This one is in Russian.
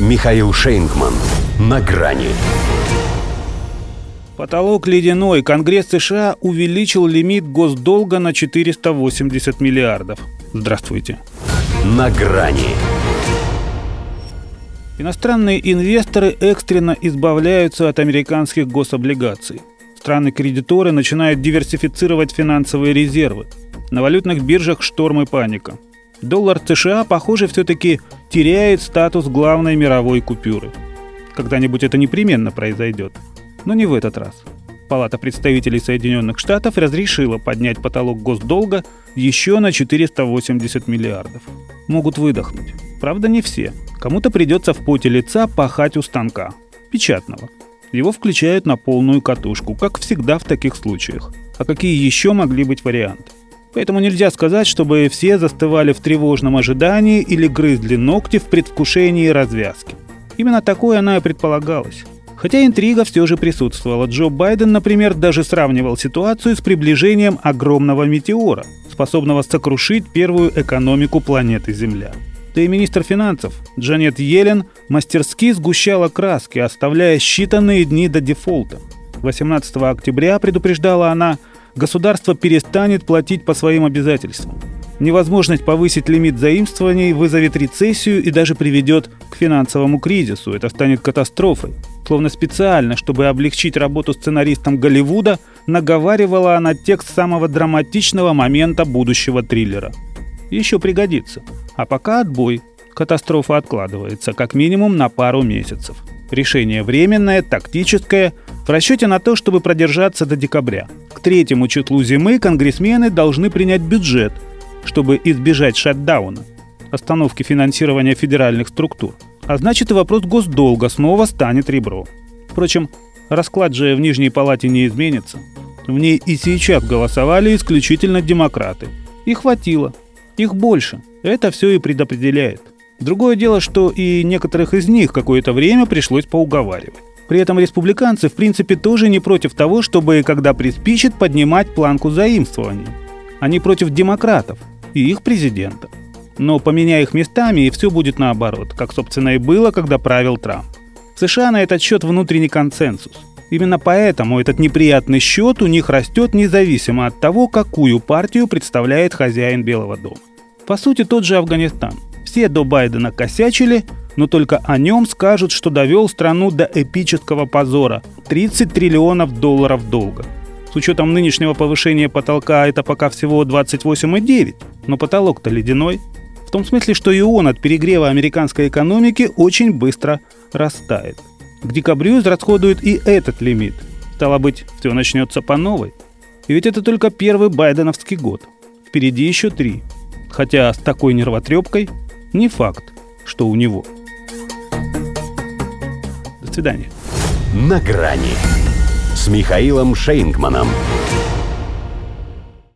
Михаил Шейнгман. На грани. Потолок ледяной. Конгресс США увеличил лимит госдолга на 480 миллиардов. Здравствуйте. На грани. Иностранные инвесторы экстренно избавляются от американских гособлигаций. Страны-кредиторы начинают диверсифицировать финансовые резервы. На валютных биржах шторм и паника. Доллар США, похоже, все-таки теряет статус главной мировой купюры. Когда-нибудь это непременно произойдет. Но не в этот раз. Палата представителей Соединенных Штатов разрешила поднять потолок госдолга еще на 480 миллиардов. Могут выдохнуть. Правда, не все. Кому-то придется в поте лица пахать у станка. Печатного. Его включают на полную катушку, как всегда в таких случаях. А какие еще могли быть варианты? Поэтому нельзя сказать, чтобы все застывали в тревожном ожидании или грызли ногти в предвкушении развязки. Именно такое она и предполагалось. Хотя интрига все же присутствовала. Джо Байден, например, даже сравнивал ситуацию с приближением огромного метеора, способного сокрушить первую экономику планеты Земля. Да и министр финансов Джанет Йеллен мастерски сгущала краски, оставляя считанные дни до дефолта. 18 октября, предупреждала она, государство перестанет платить по своим обязательствам. Невозможность повысить лимит заимствований вызовет рецессию и даже приведет к финансовому кризису. Это станет катастрофой. Словно специально, чтобы облегчить работу сценаристам Голливуда, наговаривала она текст самого драматичного момента будущего триллера. Еще пригодится. А пока отбой. Катастрофа откладывается, как минимум на пару месяцев. Решение временное, тактическое, в расчете на то, чтобы продержаться до декабря. К третьему числу зимы конгрессмены должны принять бюджет, чтобы избежать шатдауна, остановки финансирования федеральных структур. А значит и вопрос госдолга снова станет ребро. Впрочем, расклад же в Нижней Палате не изменится. В ней и сейчас голосовали исключительно демократы. И хватило. Их больше. Это все и предопределяет. Другое дело, что и некоторых из них какое-то время пришлось поуговаривать. При этом республиканцы, в принципе, тоже не против того, чтобы, когда приспичит, поднимать планку заимствований. Они против демократов и их президента. Но поменяй их местами, и все будет наоборот, как, собственно, и было, когда правил Трамп. В США на этот счет внутренний консенсус. Именно поэтому этот неприятный счет у них растет независимо от того, какую партию представляет хозяин Белого дома. По сути, тот же Афганистан. Все до Байдена косячили, но только о нем скажут, что довел страну до эпического позора – 30 триллионов долларов долга. С учетом нынешнего повышения потолка это пока всего 28,9, но потолок-то ледяной. В том смысле, что и он от перегрева американской экономики очень быстро растает. К декабрю израсходуют и этот лимит. Стало быть, все начнется по новой. И ведь это только первый байденовский год. Впереди еще три. Хотя с такой нервотрепкой не факт, что у него – свидания. На грани с Михаилом Шейнгманом.